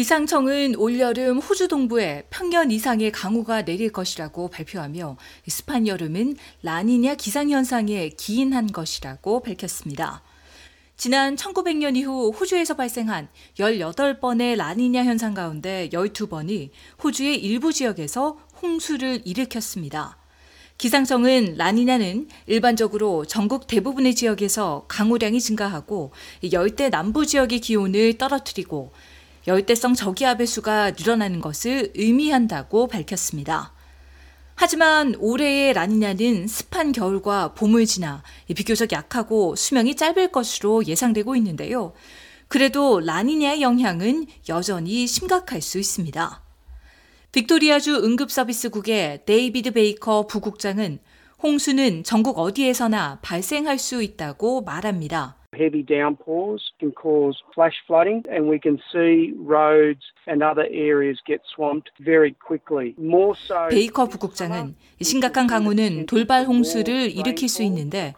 기상청은 올여름 호주 동부에 평년 이상의 강우가 내릴 것이라고 발표하며 습한 여름은 라니냐 기상현상에 기인한 것이라고 밝혔습니다. 지난 1900년 이후 호주에서 발생한 18번의 라니냐 현상 가운데 12번이 호주의 일부 지역에서 홍수를 일으켰습니다. 기상청은 라니냐는 일반적으로 전국 대부분의 지역에서 강우량이 증가하고 열대 남부 지역의 기온을 떨어뜨리고 열대성 저기압의 수가 늘어나는 것을 의미한다고 밝혔습니다. 하지만 올해의 라니냐는 습한 겨울과 봄을 지나 비교적 약하고 수명이 짧을 것으로 예상되고 있는데요. 그래도 라니냐의 영향은 여전히 심각할 수 있습니다. 빅토리아주 응급서비스국의 데이비드 베이커 부국장은 홍수는 전국 어디에서나 발생할 수 있다고 말합니다. Heavy downpours can cause flash flooding, and we can see roads and other areas get swamped very quickly. More so. 베이커 부국장은 심각한 강우는 돌발 홍수를 일으킬 수 있는데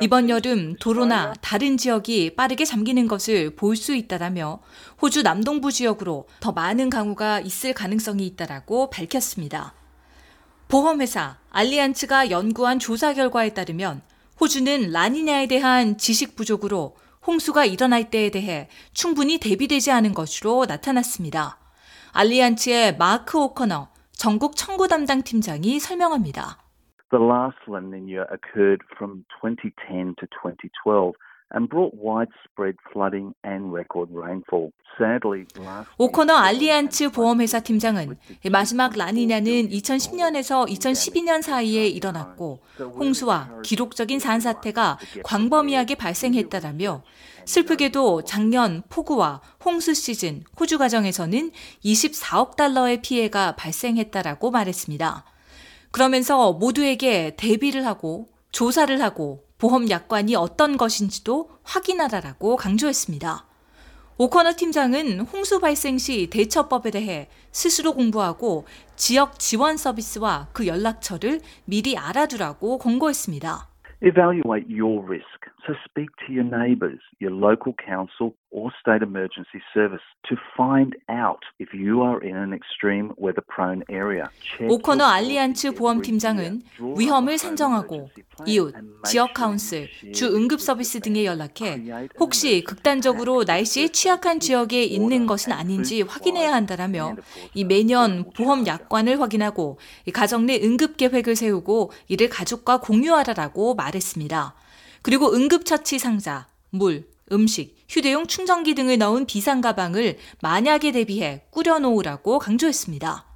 이번 여름 도로나 다른 지역이 빠르게 잠기는 것을 볼 수 있다라며 호주 남동부 지역으로 더 많은 강우가 있을 가능성이 있다라고 밝혔습니다. 보험회사 알리안츠가 연구한 조사 결과에 따르면 호주는 라니냐에 대한 지식 부족으로 홍수가 일어날 때에 대해 충분히 대비되지 않은 것으로 나타났습니다. 알리안츠의 마크 오커너 전국 청구 담당 팀장이 설명합니다. The last La Nina occurred from 2010 to 2012. And brought widespread flooding and record rainfall. Sadly, last 오코너 알리안츠 보험회사 팀장은 마지막 라니냐는 2010년에서 2012년 사이에 일어났고 홍수와 기록적인 산사태가 광범위하게 발생했다라며 슬프게도 작년 폭우와 홍수 시즌 호주 가정에서는 24억 달러의 피해가 발생했다라고 말했습니다. 그러면서 모두에게 대비를 하고 조사를 하고 보험 약관이 어떤 것인지도 확인하라라고 강조했습니다. 오커너 팀장은 홍수 발생 시 대처법에 대해 스스로 공부하고 지역 지원 서비스와 그 연락처를 미리 알아두라고 권고했습니다. Evaluate your risk. So speak to your neighbours, your local council, or state emergency service to find out if you are in an extreme weather prone area. 오커너 알리안츠 보험팀장은 위험을 산정하고 이웃, 지역 카운슬, 주 응급 서비스 등에 연락해 혹시 극단적으로 날씨에 취약한 지역에 있는 것은 아닌지 확인해야 한다라며 이 매년 보험 약관을 확인하고 가정 내 응급 계획을 세우고 이를 가족과 공유하라라고 말했습니다. 그리고 응급처치 상자, 물, 음식, 휴대용 충전기 등을 넣은 비상 가방을 만약에 대비해 꾸려놓으라고 강조했습니다.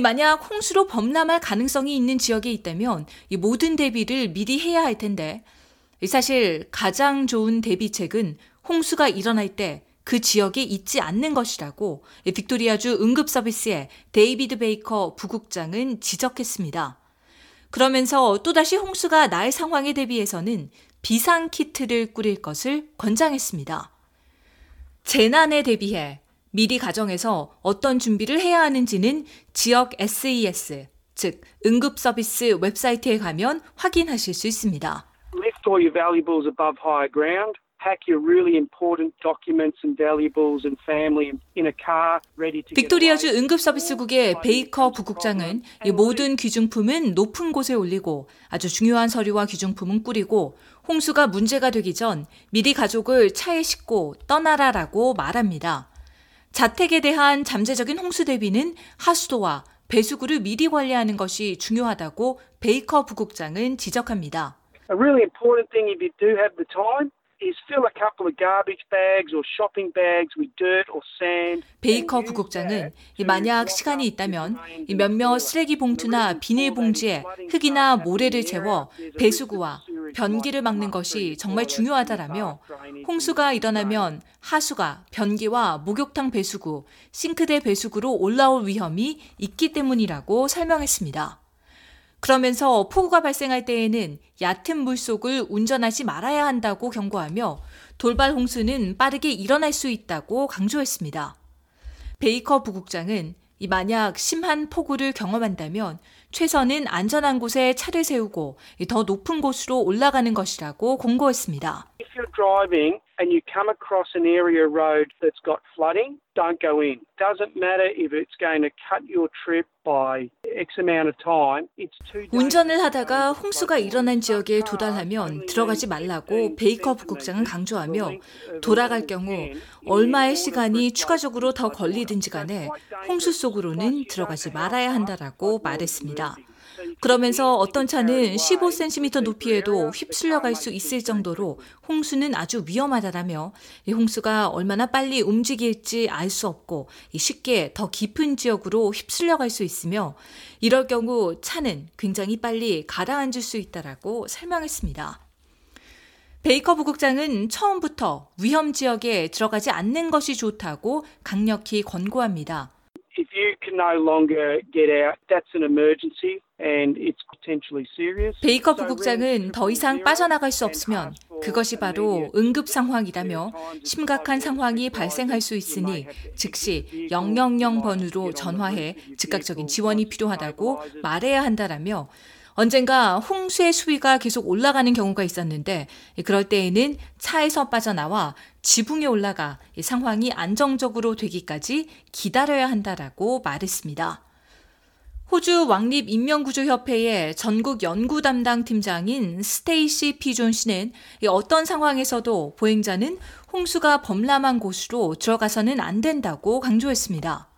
만약 홍수로 범람할 가능성이 있는 지역에 있다면 이 모든 대비를 미리 해야 할 텐데 사실 가장 좋은 대비책은 홍수가 일어날 때 그 지역에 있지 않는 것이라고 빅토리아주 응급서비스의 데이비드 베이커 부국장은 지적했습니다. 그러면서 또다시 홍수가 날 상황에 대비해서는 비상 키트를 꾸릴 것을 권장했습니다. 재난에 대비해 미리 가정에서 어떤 준비를 해야 하는지는 지역 SES, 즉 응급 서비스 웹사이트에 가면 확인하실 수 있습니다. Lift all your valuables above high ground. pack your really important documents and valuables and family in a car ready to 빅토리아주 응급서비스국의 베이커 부국장은 이 모든 귀중품은 높은 곳에 올리고 아주 중요한 서류와 귀중품은 꾸리고 홍수가 문제가 되기 전 미리 가족을 차에 싣고 떠나라라고 말합니다. 자택에 대한 잠재적인 홍수 대비는 하수도와 배수구를 미리 관리하는 것이 중요하다고 베이커 부국장은 지적합니다. A really important thing if you do have the time 베이커 부국장은 만약 시간이 있다면 몇몇 쓰레기 봉투나 비닐 봉지에 흙이나 모래를 채워 배수구와 변기를 막는 것이 정말 중요하다라며 홍수가 일어나면 하수가 변기와 목욕탕 배수구, 싱크대 배수구로 올라올 위험이 있기 때문이라고 설명했습니다. 그러면서 폭우가 발생할 때에는 얕은 물속을 운전하지 말아야 한다고 경고하며 돌발 홍수는 빠르게 일어날 수 있다고 강조했습니다. 베이커 부국장은 만약 심한 폭우를 경험한다면 최선은 안전한 곳에 차를 세우고 더 높은 곳으로 올라가는 것이라고 공고했습니다. If you're driving and you come across an area road that's got flooding, don't go in. Doesn't matter if it's going to cut your trip by X amount of time. It's too 운전을 하다가 홍수가 일어난 지역에 도달하면 들어가지 말라고 베이커 부국장은 강조하며 돌아갈 경우 얼마의 시간이 추가적으로 더 걸리든지 간에 홍수 속으로는 들어가지 말아야 한다라고 말했습니다. 그러면서 어떤 차는 15cm 높이에도 휩쓸려 갈 수 있을 정도로 홍수는 아주 위험하다라며 이 홍수가 얼마나 빨리 움직일지 알 수 없고 쉽게 더 깊은 지역으로 휩쓸려 갈 수 있으며 이럴 경우 차는 굉장히 빨리 가라앉을 수 있다라고 설명했습니다. 베이커 부국장은 처음부터 위험 지역에 들어가지 않는 것이 좋다고 강력히 권고합니다. If you can no longer get out, that's an emergency and it's potentially serious. 베이커 부국장은 더 이상 빠져나갈 수 없으면 그것이 바로 응급 상황이라며 심각한 상황이 발생할 수 있으니 즉시 000번으로 전화해 즉각적인 지원이 필요하다고 말해야 한다라며 언젠가 홍수의 수위가 계속 올라가는 경우가 있었는데 그럴 때에는 차에서 빠져나와 지붕에 올라가 상황이 안정적으로 되기까지 기다려야 한다라고 말했습니다. 호주 왕립 인명구조협회의 전국 연구 담당 팀장인 스테이시 피존 씨는 어떤 상황에서도 보행자는 홍수가 범람한 곳으로 들어가서는 안 된다고 강조했습니다.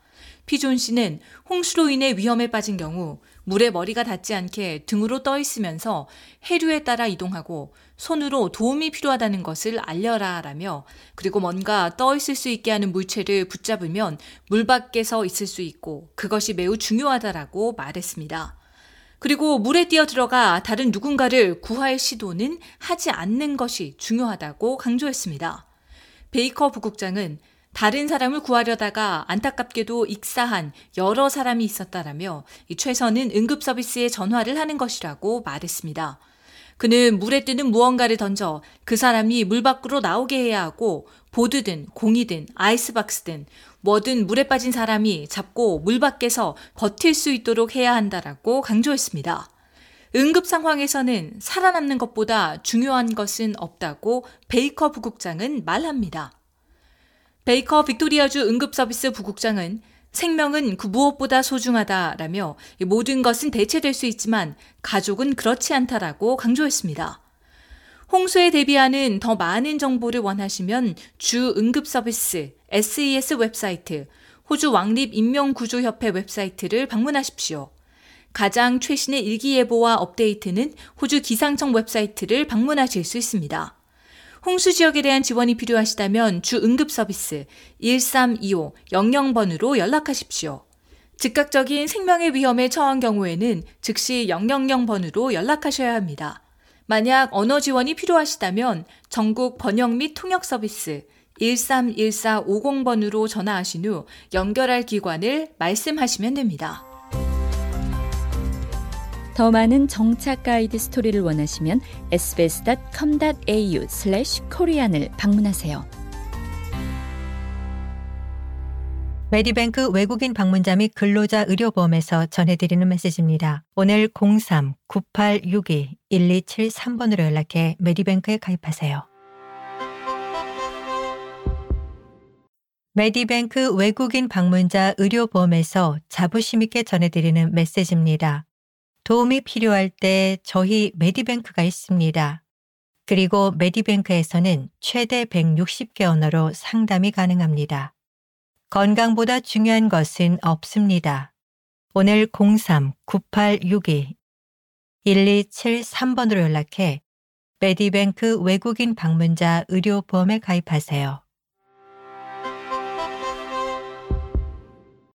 피존 씨는 홍수로 인해 위험에 빠진 경우 물에 머리가 닿지 않게 등으로 떠 있으면서 해류에 따라 이동하고 손으로 도움이 필요하다는 것을 알려라 라며 그리고 뭔가 떠 있을 수 있게 하는 물체를 붙잡으면 물 밖에서 있을 수 있고 그것이 매우 중요하다라고 말했습니다. 그리고 물에 뛰어 들어가 다른 누군가를 구할 시도는 하지 않는 것이 중요하다고 강조했습니다. 베이커 부국장은 다른 사람을 구하려다가 안타깝게도 익사한 여러 사람이 있었다라며 최선은 응급 서비스에 전화를 하는 것이라고 말했습니다. 그는 물에 뜨는 무언가를 던져 그 사람이 물 밖으로 나오게 해야 하고 보드든 공이든 아이스박스든 뭐든 물에 빠진 사람이 잡고 물 밖에서 버틸 수 있도록 해야 한다라고 강조했습니다. 응급 상황에서는 살아남는 것보다 중요한 것은 없다고 베이커 부국장은 말합니다. 베이커 빅토리아주 응급서비스 부국장은 생명은 그 무엇보다 소중하다라며 모든 것은 대체될 수 있지만 가족은 그렇지 않다라고 강조했습니다. 홍수에 대비하는 더 많은 정보를 원하시면 주 응급서비스 SES 웹사이트, 호주 왕립인명구조협회 웹사이트를 방문하십시오. 가장 최신의 일기예보와 업데이트는 호주 기상청 웹사이트를 방문하실 수 있습니다. 홍수 지역에 대한 지원이 필요하시다면 주 응급 서비스 1325 00번으로 연락하십시오. 즉각적인 생명의 위험에 처한 경우에는 즉시 000번으로 연락하셔야 합니다. 만약 언어 지원이 필요하시다면 전국 번역 및 통역 서비스 131450번으로 전화하신 후 연결할 기관을 말씀하시면 됩니다. 더 많은 정착 가이드 스토리를 원하시면 sbs.com.au/korean을 방문하세요. 메디뱅크 외국인 방문자 및 근로자 의료보험에서 전해드리는 메시지입니다. 오늘 03-9862-1273번으로 연락해 메디뱅크에 가입하세요. 메디뱅크 외국인 방문자 의료보험에서 자부심 있게 전해드리는 메시지입니다. 도움이 필요할 때 저희 메디뱅크가 있습니다. 그리고 메디뱅크에서는 최대 160개 언어로 상담이 가능합니다. 건강보다 중요한 것은 없습니다. 오늘 03-9862-1273번으로 연락해 메디뱅크 외국인 방문자 의료보험에 가입하세요.